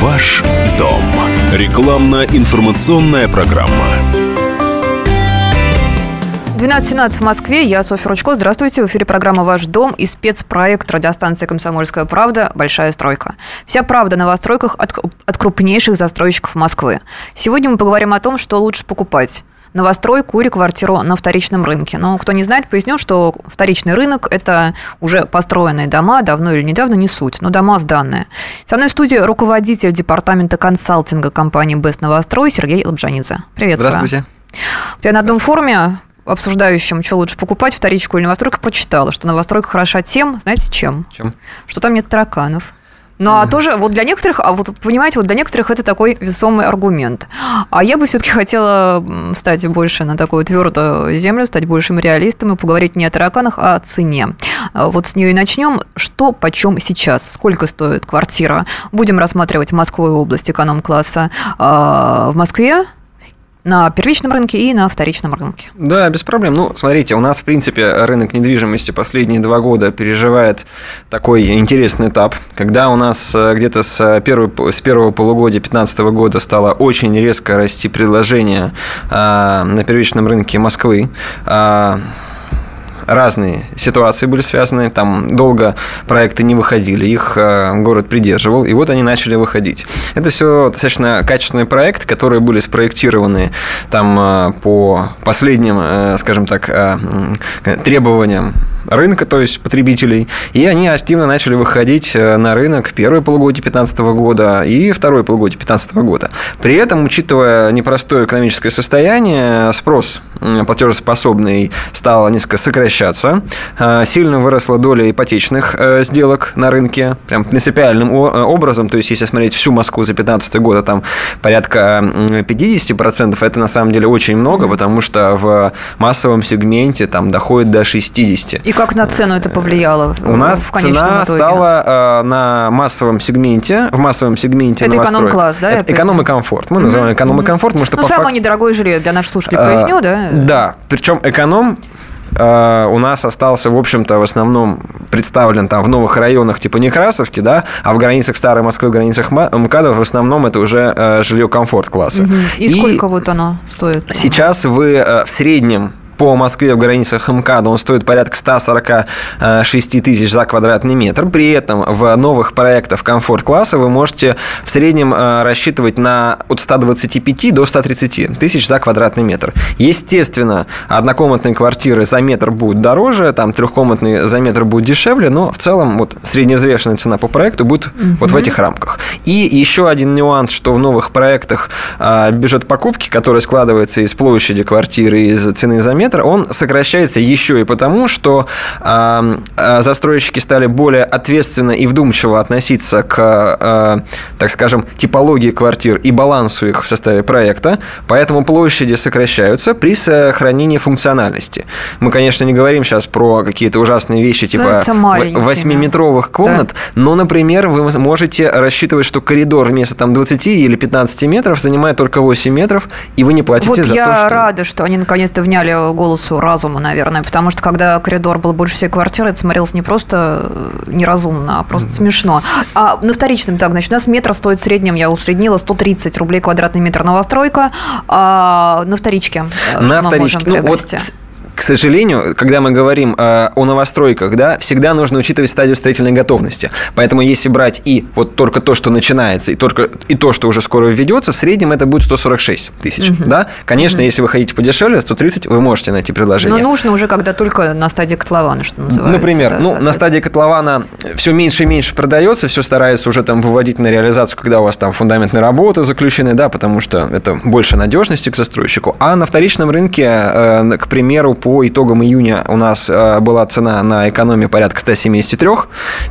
Ваш дом. Рекламно-информационная программа. 12.17 в Москве. Я Софья Ручко. Здравствуйте. В эфире программа «Ваш дом» и спецпроект радиостанции «Комсомольская правда. Большая стройка». Вся правда о новостройках от, от крупнейших застройщиков Москвы. Сегодня мы поговорим о том, что лучше покупать новостройку или квартиру на вторичном рынке. Но кто не знает, поясню, что вторичный рынок – это уже построенные дома, давно или недавно, не суть, но дома сданные. Со мной в студии руководитель департамента консалтинга компании «Бест Новострой» Сергей Лобжанидзе. Привет. Здравствуйте. У тебя на одном форуме обсуждающим, что лучше покупать, вторичку или новостройку, прочитала, что новостройка хороша тем, знаете, чем? Чем? Что там нет тараканов. Ну, а тоже вот для некоторых, а вот понимаете, вот для некоторых это такой весомый аргумент. А я бы все-таки хотела стать больше на такую твердую землю, стать большим реалистом и поговорить не о тараканах, а о цене. А вот с нее и начнем. Что почем сейчас? Сколько стоит квартира? Будем рассматривать Москву и область эконом-класса а, в Москве, на первичном рынке и на вторичном рынке. Да, без проблем. Ну, смотрите, у нас, в принципе, рынок недвижимости последние два года переживает такой интересный этап, когда у нас э, где-то с, первого, с первого полугодия 2015 года стало очень резко расти предложение а, на первичном рынке Москвы. А, разные ситуации были связаны. Там долго проекты не выходили, их э, город придерживал, и вот они начали выходить. Это все достаточно качественные проекты, которые были спроектированы там э, по последним, э, скажем так, требованиям рынка, то есть потребителей, и они активно начали выходить на рынок первое полугодие 2015 года и второе полугодие 2015 года. При этом, учитывая непростое экономическое состояние, спрос платежеспособный стал несколько сокращаться. А, сильно выросла доля ипотечных э, сделок на рынке, прям принципиальным э, образом. То есть, если смотреть всю Москву за 2015 год, там порядка 50%, это на самом деле очень много, потому что в массовом сегменте там доходит до 60%. И как на цену это повлияло? У нас цена итоге? стала э, на массовом сегменте, в массовом сегменте Это эконом-класс, да? Это эконом и комфорт. Мы называем эконом и комфорт, потому что ну, по самое фак... недорогое жилье для наших слушателей, поясню, да? Да, причем эконом Э, у нас остался, в общем-то, в основном представлен там в новых районах типа Некрасовки, да, а в границах Старой Москвы, в границах МКАДа в основном это уже э, жилье комфорт класса. Угу. И, И сколько вот оно стоит? Сейчас вы э, в среднем по Москве в границах МКАДа он стоит порядка 146 тысяч за квадратный метр. При этом в новых проектах комфорт-класса вы можете в среднем э, рассчитывать на от 125 до 130 тысяч за квадратный метр. Естественно, однокомнатные квартиры за метр будут дороже, там трехкомнатные за метр будут дешевле, но в целом вот средневзвешенная цена по проекту будет угу. вот в этих рамках. И еще один нюанс, что в новых проектах э, бюджет покупки, который складывается из площади квартиры, из цены за метр, метр, он сокращается еще и потому, что э, застройщики стали более ответственно и вдумчиво относиться к, э, так скажем, типологии квартир и балансу их в составе проекта, поэтому площади сокращаются при сохранении функциональности. Мы, конечно, не говорим сейчас про какие-то ужасные вещи, типа 8-метровых комнат, да. но, например, вы можете рассчитывать, что коридор вместо там 20 или 15 метров занимает только 8 метров, и вы не платите вот за я то, что... рада, что они наконец-то вняли голосу разума, наверное, потому что когда коридор был больше всей квартиры, это смотрелось не просто э, неразумно, а просто смешно. А на вторичном, так, значит, у нас метр стоит в среднем, я усреднила, 130 рублей квадратный метр новостройка, а на вторичке э, на вторичке. Ну, вот к сожалению, когда мы говорим э, о новостройках, да, всегда нужно учитывать стадию строительной готовности. Поэтому если брать и вот только то, что начинается, и только и то, что уже скоро введется, в среднем это будет 146 тысяч. Угу. Да? Конечно, угу. если вы хотите подешевле, 130 вы можете найти предложение. Но нужно уже, когда только на стадии котлована, что называется. Например, да, ну, на стадии котлована все меньше и меньше продается, все стараются уже там выводить на реализацию, когда у вас там фундаментные работы заключены, да, потому что это больше надежности к застройщику. А на вторичном рынке, э, к примеру, по итогам июня у нас э, была цена на экономию порядка 173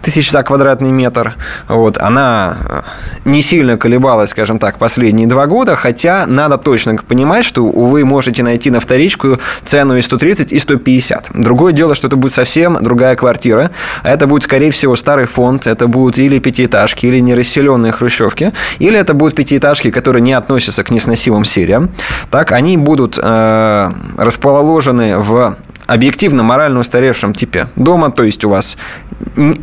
тысяч за квадратный метр. Вот, она э, не сильно колебалась, скажем так, последние два года, хотя надо точно понимать, что вы можете найти на вторичку цену и 130, и 150. Другое дело, что это будет совсем другая квартира. Это будет, скорее всего, старый фонд, это будут или пятиэтажки, или нерасселенные хрущевки, или это будут пятиэтажки, которые не относятся к несносимым сериям. Так, они будут э, расположены в объективно морально устаревшем типе дома, то есть у вас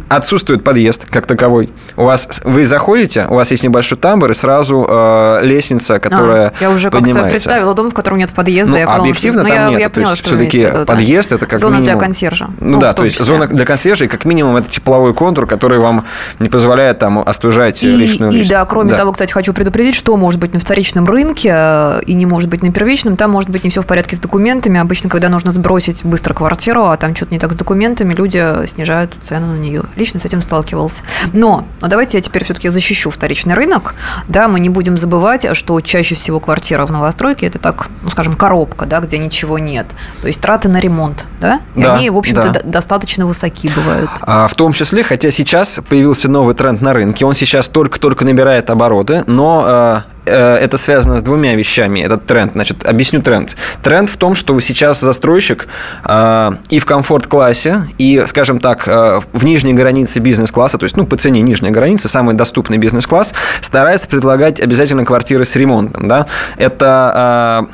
отсутствует подъезд как таковой. У вас вы заходите, у вас есть небольшой тамбур и сразу э, лестница, которая а, я уже как-то представила дом, в котором нет подъезда. Ну, я поняла, объективно что... Ну, там ну, нет. Я, я поняла, что все-таки подъезд это как зона минимум... для консьержа. Ну, ну да, то есть зона для консьержа и как минимум это тепловой контур, который вам не позволяет там остужать и, личную И да, кроме да. того, кстати, хочу предупредить, что может быть на вторичном рынке э, и не может быть на первичном, там может быть не все в порядке с документами. Обычно, когда нужно сбросить быстро квартиру, а там что-то не так с документами, люди снижают цену на нее. Лично с этим сталкивался. Но, но давайте я теперь все-таки защищу вторичный рынок. Да, мы не будем забывать, что чаще всего квартира в новостройке это так, ну, скажем, коробка, да, где ничего нет. То есть траты на ремонт, да, и да, они, в общем-то, да. достаточно высоки бывают. А, в том числе, хотя сейчас появился новый тренд на рынке, он сейчас только-только набирает обороты, но а, это связано с двумя вещами, этот тренд. Значит, объясню тренд. Тренд в том, что сейчас застройщик э, и в комфорт-классе, и, скажем так, э, в нижней границе бизнес-класса, то есть, ну, по цене нижняя граница, самый доступный бизнес-класс, старается предлагать обязательно квартиры с ремонтом, да. Это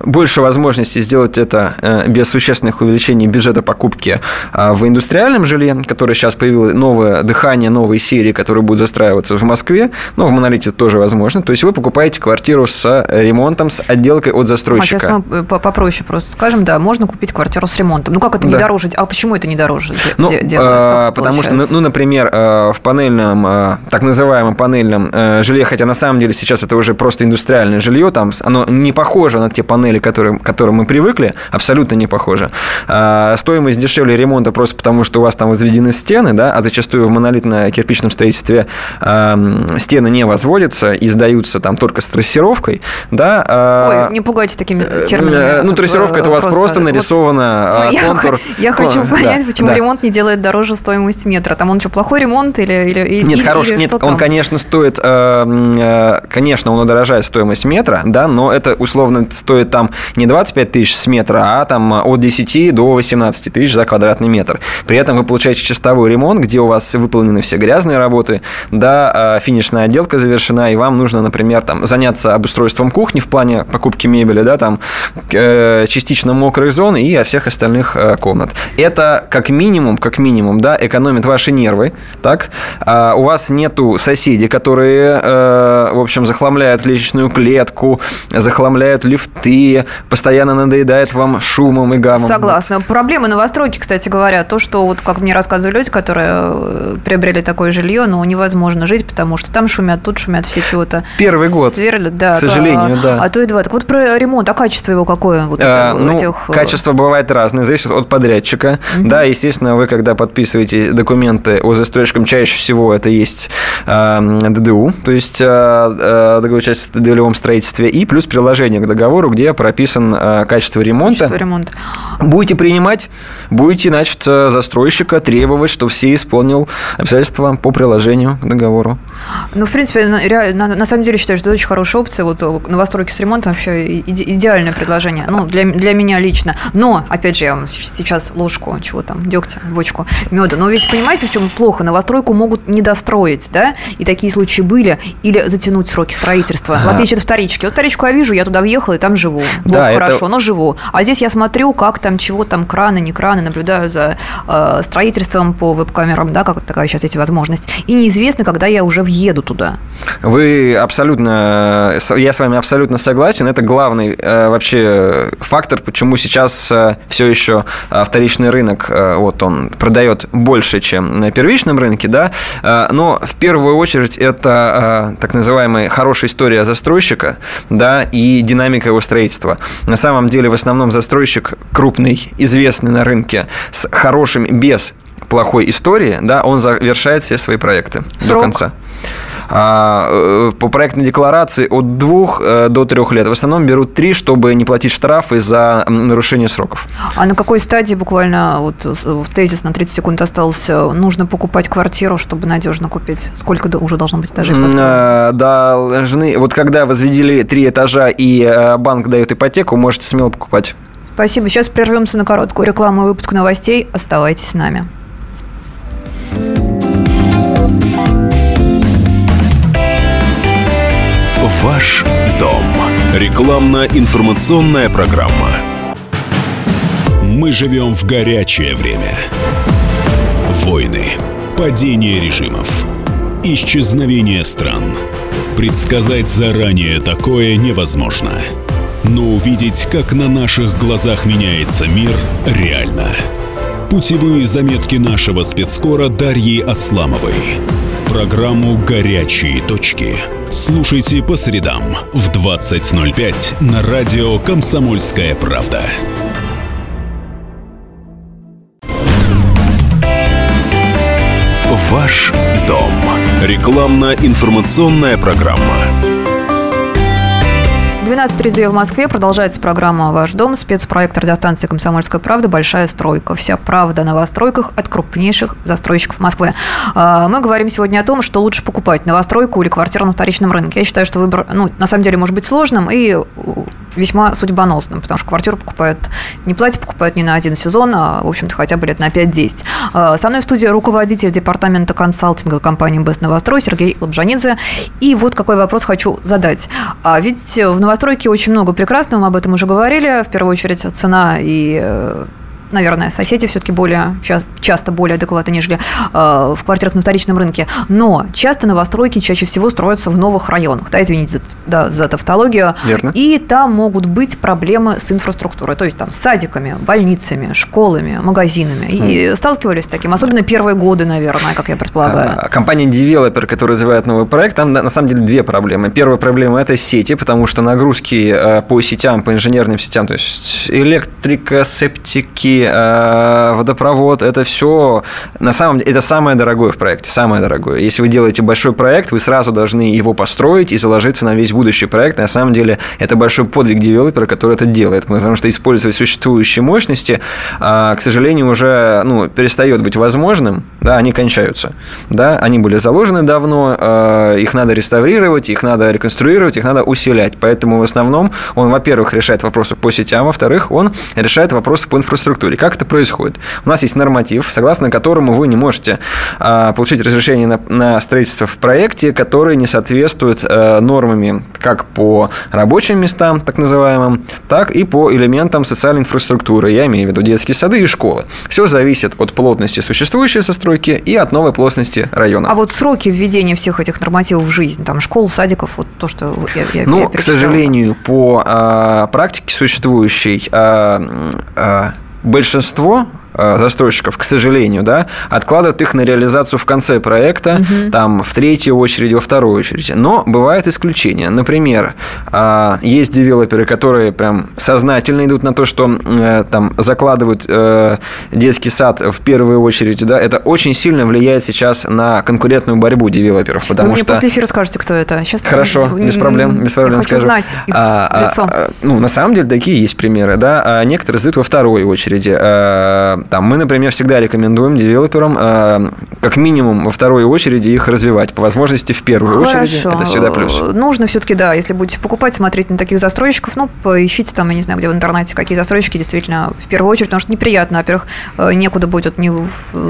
больше возможностей сделать это э, без существенных увеличений бюджета покупки а, в индустриальном жилье, которое сейчас появилось, новое дыхание, новые серии, которые будут застраиваться в Москве, но в Монолите тоже возможно. То есть вы покупаете квартиру с ремонтом, с отделкой от застройщика. А сейчас мы попроще просто скажем, да, можно купить квартиру с ремонтом. Ну как это не да. дороже? А почему это не дороже ну? А, потому что, ну, ну, например, э, в панельном, э, так называемом панельном жилье, хотя на самом деле сейчас это уже просто индустриальное жилье, там оно не похоже на те панели, к которым, к которым мы привыкли, абсолютно не похоже. А, стоимость дешевле ремонта просто потому, что у вас там возведены стены, да, а зачастую в монолитно-кирпичном строительстве а, стены не возводятся и сдаются там только с трассировкой, да. А, Ой, не пугайте такими э, терминами. Э, ну, трассировка это у вас просто, просто нарисовано вот, ну, контур. Я, я хочу понять, да, почему да. ремонт не делает дороже стоимость метра. Там он что, плохой ремонт или... или нет, хороший, нет, он, конечно, стоит, э, конечно, он удорожает стоимость метра, да, но это условно стоит там не 25 тысяч с метра, а там от 10 до 18 тысяч за квадратный метр. При этом вы получаете чистовой ремонт, где у вас выполнены все грязные работы, да, а финишная отделка завершена, и вам нужно, например, там, заняться обустройством кухни в плане покупки мебели, да, там, э, частично мокрые зоны и всех остальных э, комнат. Это как минимум, как минимум, да, экономит ваши нервы, так, а у вас нету соседей, которые, э, в общем, захламляют лестничную клетку, захламляют лифты, постоянно надоедает вам шумом и гамом. Согласна. Проблема новостройки, кстати говоря, то, что вот как мне рассказывали люди, которые э, приобрели такое жилье, но невозможно жить, потому что там шумят, тут шумят все чего-то. Первый год. Сверлят, да. К сожалению, то, да. А то и два. Так вот про ремонт, а качество его какое? Вот а, это, ну, этих... Э, качество бывает разное, зависит от подрядчика. Угу. Да, естественно, вы когда подписываете документы о застройщикам, чаще всего это есть э, ДДУ, то есть э, договор части в долевом строительстве, и плюс приложение к договору, где прописан э, качество ремонта. Качество ремонта. Будете принимать, будете, значит, застройщика требовать, что все исполнил обязательства по приложению к договору. Ну, в принципе, на, на, на самом деле считаю, что это очень хорошая опция. Вот э, новостройки с ремонтом вообще иде, идеальное предложение. Ну, для, для меня лично. Но, опять же, я вам сейчас ложку, чего там, дегтя, бочку меда. Но ведь понимаете, в чем плохо? Новостройку могут не достроить, да? И такие случаи были. Или затянуть сроки строительства. В отличие от вторички. Вот вторичку я вижу, я туда въехала и там живу. Да, хорошо, это... но живу. А здесь я смотрю, как там, чего там, краны, не краны, наблюдаю за э, строительством по веб-камерам, да, как такая сейчас есть возможность. И неизвестно, когда я уже въеду туда. Вы абсолютно, я с вами абсолютно согласен. Это главный э, вообще фактор, почему сейчас э, все еще э, вторичный рынок, вот он продает больше, чем на первичном рынке, да. Но в первую очередь это так называемая хорошая история застройщика, да, и динамика его строительства. На самом деле, в основном застройщик крупный, известный на рынке, с хорошим, без плохой истории, да, он завершает все свои проекты Срок. до конца. А, э, по проектной декларации от двух э, до трех лет. В основном берут три, чтобы не платить штрафы за нарушение сроков. А на какой стадии буквально вот в тезис на 30 секунд остался? Нужно покупать квартиру, чтобы надежно купить? Сколько уже должно быть этажей построено? Должны. Вот когда возведили три этажа и э, банк дает ипотеку, можете смело покупать. Спасибо. Сейчас прервемся на короткую рекламу и выпуск новостей. Оставайтесь с нами. Ваш дом. Рекламно-информационная программа. Мы живем в горячее время. Войны, падение режимов, исчезновение стран. Предсказать заранее такое невозможно. Но увидеть, как на наших глазах меняется мир, реально. Путевые заметки нашего спецскора Дарьи Асламовой. Программу «Горячие точки». Слушайте по средам в 20.05 на радио «Комсомольская правда». Ваш дом. Рекламно-информационная программа. 12.32 в Москве. Продолжается программа «Ваш дом». Спецпроект радиостанции «Комсомольская правда. Большая стройка». Вся правда о новостройках от крупнейших застройщиков Москвы. А, мы говорим сегодня о том, что лучше покупать новостройку или квартиру на вторичном рынке. Я считаю, что выбор, ну, на самом деле, может быть сложным и весьма судьбоносным, потому что квартиру покупают, не платье покупают не на один сезон, а, в общем-то, хотя бы лет на 5-10. А, со мной в студии руководитель департамента консалтинга компании «Бест Новострой» Сергей Лобжанидзе. И вот какой вопрос хочу задать. А ведь в новостройке очень много прекрасного, мы об этом уже говорили. В первую очередь цена и э, наверное, соседи все-таки более часто более адекватны, нежели э, в квартирах на вторичном рынке. Но часто новостройки чаще всего строятся в новых районах. Да, извините за, да, за тавтологию. Верно. И там могут быть проблемы с инфраструктурой. То есть там с садиками, больницами, школами, магазинами. И mm. сталкивались с таким, особенно первые годы, наверное, как я предполагаю. А, компания Developer, которая развивает новый проект, там на самом деле две проблемы. Первая проблема – это сети, потому что нагрузки э, по сетям, по инженерным сетям, то есть электрика, септики, Э, водопровод, это все на самом деле это самое дорогое в проекте, самое дорогое. Если вы делаете большой проект, вы сразу должны его построить и заложиться на весь будущий проект. На самом деле это большой подвиг девелопера, который это делает, потому что использовать существующие мощности, э, к сожалению, уже ну, перестает быть возможным, да, они кончаются, да, они были заложены давно, э, их надо реставрировать, их надо реконструировать, их надо усилять, поэтому в основном он, во-первых, решает вопросы по сетям, во-вторых, он решает вопросы по инфраструктуре территории. Как это происходит? У нас есть норматив, согласно которому вы не можете а, получить разрешение на, на строительство в проекте, который не соответствует а, нормами как по рабочим местам, так называемым, так и по элементам социальной инфраструктуры. Я имею в виду детские сады и школы. Все зависит от плотности существующей застройки и от новой плотности района. А вот сроки введения всех этих нормативов в жизнь, там школ, садиков, вот то, что я, я Ну, я к сожалению, по а, практике существующей а, а, большинство застройщиков, к сожалению, да, откладывают их на реализацию в конце проекта, угу. там, в третью очередь, во вторую очередь. Но бывают исключения. Например, э, есть девелоперы, которые прям сознательно идут на то, что э, там закладывают детский сад в первую очередь, да, это очень сильно влияет сейчас на конкурентную борьбу девелоперов, потому Вы что... мне после эфира скажете, кто это. Сейчас Хорошо, без проблем, без проблем я скажу. знать а, а лицо. А, ну, на самом деле, такие есть примеры, да, а некоторые сдают во второй очереди там мы, например, всегда рекомендуем девелоперам э, как минимум во второй очереди их развивать. По возможности в первую Хорошо. очередь. Это всегда плюс. Нужно все-таки, да, если будете покупать, смотреть на таких застройщиков, ну, поищите там, я не знаю, где в интернете, какие застройщики действительно в первую очередь, потому что неприятно, во-первых, э, некуда будет ни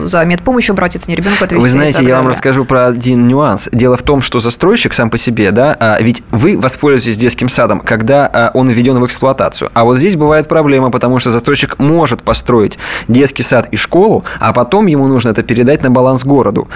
за медпомощью обратиться, ни ребенку отвезти. Вы знаете, я вам расскажу про один нюанс. Дело в том, что застройщик сам по себе, да, а ведь вы воспользуетесь детским садом, когда а, он введен в эксплуатацию. А вот здесь бывает проблема, потому что застройщик может построить детский сад и школу, а потом ему нужно это передать на баланс городу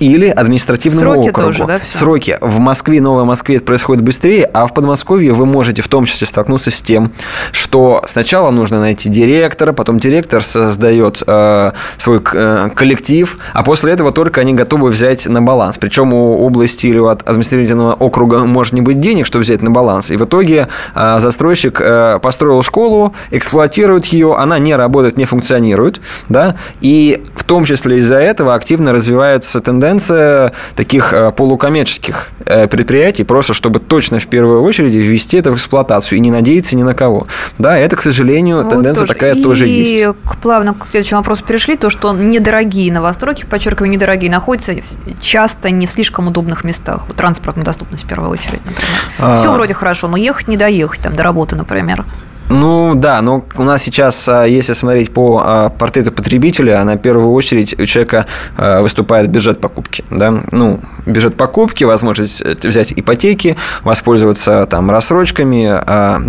или административному Сроки округу. Тоже, да, Сроки. В Москве, Новой Москве это происходит быстрее, а в Подмосковье вы можете в том числе столкнуться с тем, что сначала нужно найти директора, потом директор создает э, свой э, коллектив, а после этого только они готовы взять на баланс. Причем у области или у административного округа может не быть денег, чтобы взять на баланс. И в итоге э, застройщик э, построил школу, эксплуатирует ее, она не работает, не функционирует, да, и в том числе из-за этого активно развивается тенденция тенденция таких э, полукоммерческих э, предприятий, просто чтобы точно в первую очередь ввести это в эксплуатацию и не надеяться ни на кого. Да, это, к сожалению, вот тенденция тоже. такая и тоже есть. И плавно к следующему вопросу перешли, то, что недорогие новостройки, подчеркиваю, недорогие, находятся часто не в слишком удобных местах. Вот транспортная доступность в первую очередь, например. А... Все вроде хорошо, но ехать не доехать, там, до работы, например. Ну да, но у нас сейчас, а, если смотреть по а, портрету потребителя, на первую очередь у человека а, выступает бюджет покупки. Да? Ну, бюджет покупки, возможность взять ипотеки, воспользоваться там рассрочками,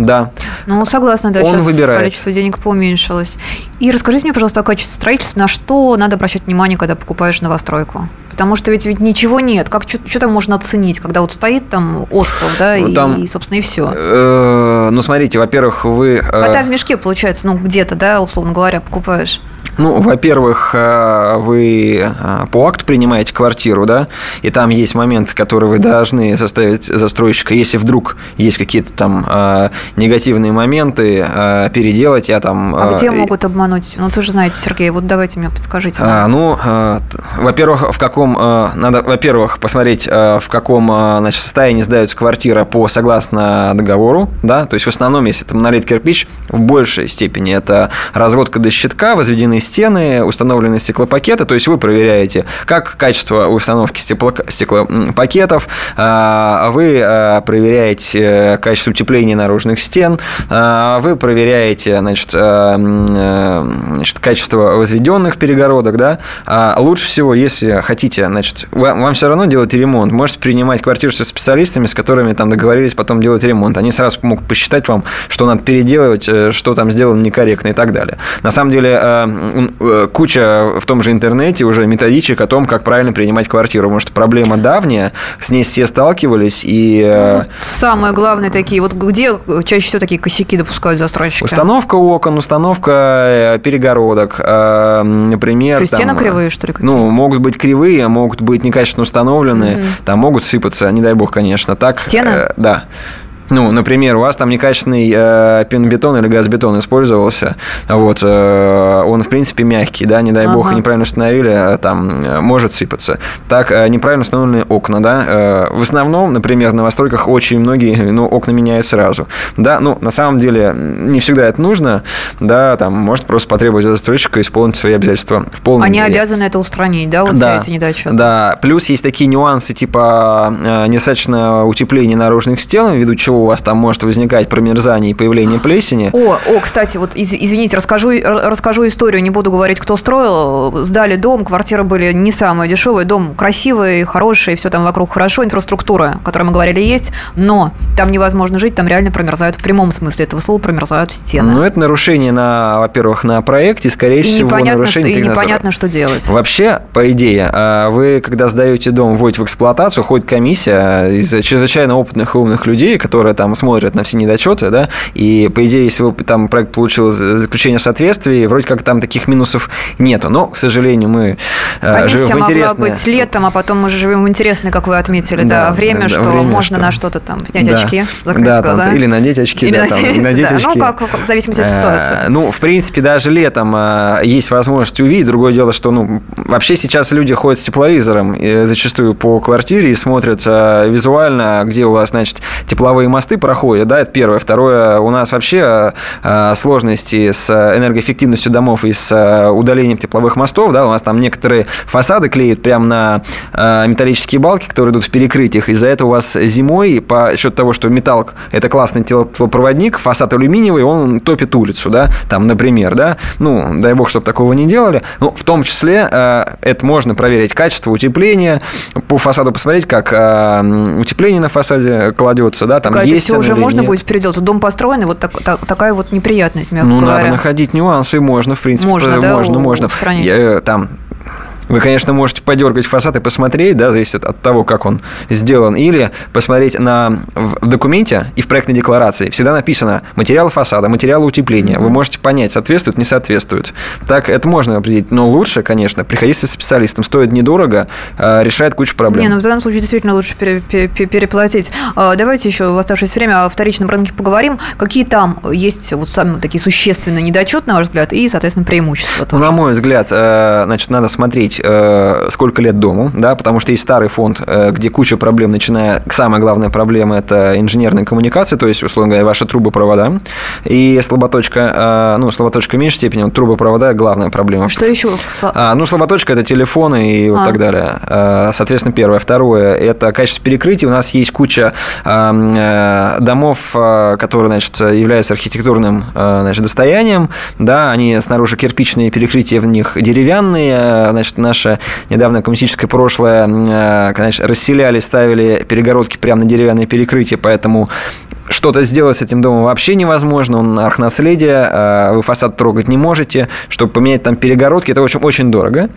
да. Ну, согласна, да, Он сейчас выбирает. количество денег поуменьшилось. И расскажите мне, пожалуйста, о качестве строительства, на что надо обращать внимание, когда покупаешь новостройку? Потому что ведь, ведь ничего нет. Как что там можно оценить, когда вот стоит там остров, да, Ну, и, там, и, собственно, и все. Э, ну, смотрите, во-первых, вы... э, Кота в мешке, получается, ну, где-то, да, условно говоря, покупаешь. Ну, во-первых, э, вы э, по акту принимаете квартиру, да, и там есть моменты, которые вы должны составить застройщика. Если вдруг есть какие-то там э, негативные моменты, переделать, я там... А где могут обмануть? Ну, вы же знаете, Сергей, вот давайте мне подскажите. А, ну, во-первых, в каком надо, во-первых, посмотреть, в каком значит, состоянии сдается квартира по согласно договору, да, то есть в основном, если это монолит кирпич, в большей степени это разводка до щитка, возведены стены, установлены стеклопакеты, то есть вы проверяете, как качество установки стекло, стеклопакетов, э, вы э, проверяете э, качество утепления наружных стен, э, вы проверяете, значит, э, значит, качество возведенных перегородок, да, а лучше всего, если хотите, значит, вам, вам все равно делать ремонт, можете принимать квартиру со специалистами, с которыми там договорились потом делать ремонт. Они сразу могут посчитать вам, что надо переделывать, э, что там сделано некорректно и так далее. На самом деле, куча в том же интернете уже методичек о том, как правильно принимать квартиру, потому что проблема давняя, с ней все сталкивались, и... э, Вот самое главное такие, вот где чаще всего такие косяки допускают застройщики? Установка окон, установка э, перегородок, э, например. Что, стены там, кривые, что ли, какие? Ну, могут быть кривые, могут быть некачественно установлены, там могут сыпаться, не дай бог, конечно. Так, Стены? э, да. Ну, например, у вас там некачественный э, пенобетон или газбетон использовался, вот, э, он, в принципе, мягкий, да, не дай бог, Ага. неправильно установили, э, там, э, может сыпаться. Так, э, неправильно установленные окна, да, э, в основном, например, в новостройках очень многие, ну, окна меняют сразу, да, ну, на самом деле, не всегда это нужно, да, там, может просто потребовать от застройщика исполнить свои обязательства в полном Они мере. обязаны это устранить, да, вот Да, все эти недочеты? да. Плюс есть такие нюансы, типа э, недостаточно утепления наружных стен, ввиду чего у вас там может возникать промерзание и появление плесени. О, о, кстати, вот из- извините, расскажу, расскажу историю, не буду говорить, кто строил. Сдали дом, квартиры были не самые дешевые, дом красивый, хороший, все там вокруг хорошо, инфраструктура, о которой мы говорили, есть, но там невозможно жить, там реально промерзают, в прямом смысле этого слова промерзают стены. Ну, это нарушение, на, во-первых, на проекте, скорее и всего, непонятно, что, нарушение и непонятно, что делать. Вообще, по идее, э, вы, когда сдаете дом, вводите в эксплуатацию, ходит комиссия из чрезвычайно опытных и умных людей, которые там смотрят на все недочеты, да, и, по идее, если вы там проект получил заключение соответствия, вроде как там таких минусов нету. Но, к сожалению, мы живем Комиссия в могла интересное... быть летом, а потом мы же живем в интересной, как вы отметили, да, Да, время, да, что время, можно что- на что-то там снять Да. очки, закрыть да, там, глаза. или надеть очки, Или да, там, надеть, надеть да. очки. Ну, как, в зависимости от Э, ситуации. Ну, в принципе, даже летом э, есть возможность увидеть. Другое дело, что, ну, вообще сейчас люди ходят с тепловизором э, зачастую по квартире и смотрят э, визуально, где у вас, значит, тепловые мосты проходят, да, это первое. Второе, у нас вообще сложности с энергоэффективностью домов и с удалением тепловых мостов, да, у нас там некоторые фасады клеят прямо на металлические балки, которые идут в перекрытиях. Из-за этого у вас зимой, по счету того, что металл – это классный теплопроводник, фасад алюминиевый, он топит улицу, да, там, например, да, ну, дай бог, чтобы такого не делали. Ну, в том числе э, это можно проверить качество утепления, по фасаду посмотреть, как э, утепление на фасаде кладется, да, там а есть это все уже можно нет. будет переделать. Дом построенный, вот так- так- такая вот неприятность, мягко Ну, говоря. надо находить нюансы, можно, в принципе. Можно, да, можно, у- можно. устранить? Я, э, там вы, конечно, можете подергать фасад и посмотреть, да, зависит от того, как он сделан, или посмотреть на, в документе и в проектной декларации. Всегда написано материалы фасада, материалы утепления. Вы можете понять, соответствует, не соответствует. Так, это можно определить. Но лучше, конечно, приходить со специалистом. Стоит недорого, э, решает кучу проблем. Не, ну в данном случае действительно лучше пере- пере- пере- переплатить. А, Давайте еще в оставшееся время о вторичном рынке поговорим. Какие там есть вот самые такие существенные недочеты, на ваш взгляд, и, соответственно, преимущества тоже? на мой взгляд, э, значит, надо смотреть, э, сколько лет дому, да, потому что есть старый фонд, э, где куча проблем, начиная, самая главная проблема – это инженерная коммуникация, то есть, условно говоря, ваши трубопровода, и слаботочка, э, ну, слаботочка в меньшей степени, вот трубопровода – главная проблема. Что еще? А, ну, слаботочка – это телефоны и вот А. так далее. А, Соответственно, первое. Второе – это качество перекрытия. У нас есть куча ам, э, домов, которые, значит, являются архитектурным значит, достоянием. Да, они снаружи кирпичные, перекрытия в них деревянные. Значит, на наше недавно коммунистическое прошлое, э, конечно, расселяли, ставили перегородки прямо на деревянные перекрытия, поэтому что-то сделать с этим домом вообще невозможно, он архнаследие, а, вы фасад трогать не можете, чтобы поменять там перегородки, это очень, очень дорого.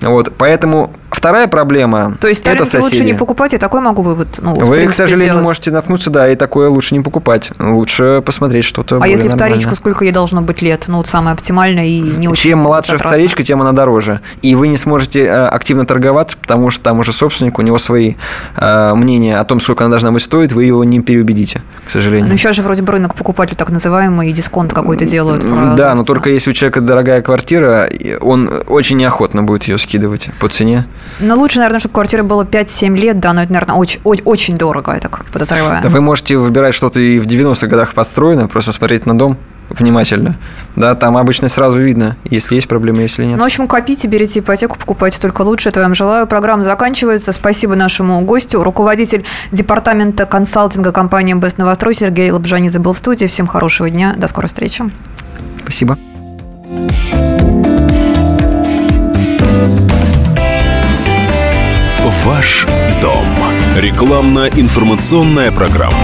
Вот, поэтому вторая проблема То есть это соседи. лучше не покупать, я такой могу вывод ну, Вы, к сожалению, сделать. можете наткнуться, да, и такое лучше не покупать. Лучше посмотреть что-то А если нормальное. вторичка, сколько ей должно быть лет? Ну, вот самое оптимальное и не очень Чем младше затратно. вторичка, тем она дороже. И вы не сможете э, активно торговаться, потому что там уже собственник, у него свои э, мнения о том, сколько она должна быть стоить, вы его не переубедите, к сожалению. Ну, сейчас же вроде бы рынок покупатель так называемый, и дисконт какой-то делают. Да, но только если у человека дорогая квартира, он очень неохотно будет ее скидывать по цене. Но лучше, наверное, чтобы квартира была 5-7 лет, да, но это, наверное, очень, очень дорого, я так подозреваю. Да вы можете выбирать что-то и в 90-х годах построено, просто смотреть на дом внимательно. Да, там обычно сразу видно, если есть проблемы, если нет. Ну, в общем, копите, берите ипотеку, покупайте только лучше. Это вам желаю. Программа заканчивается. Спасибо нашему гостю, руководитель департамента консалтинга компании Best Новострой Сергей Лобжанидзе был в студии. Всем хорошего дня. До скорой встречи. Спасибо. Ваш дом. Рекламно-информационная программа.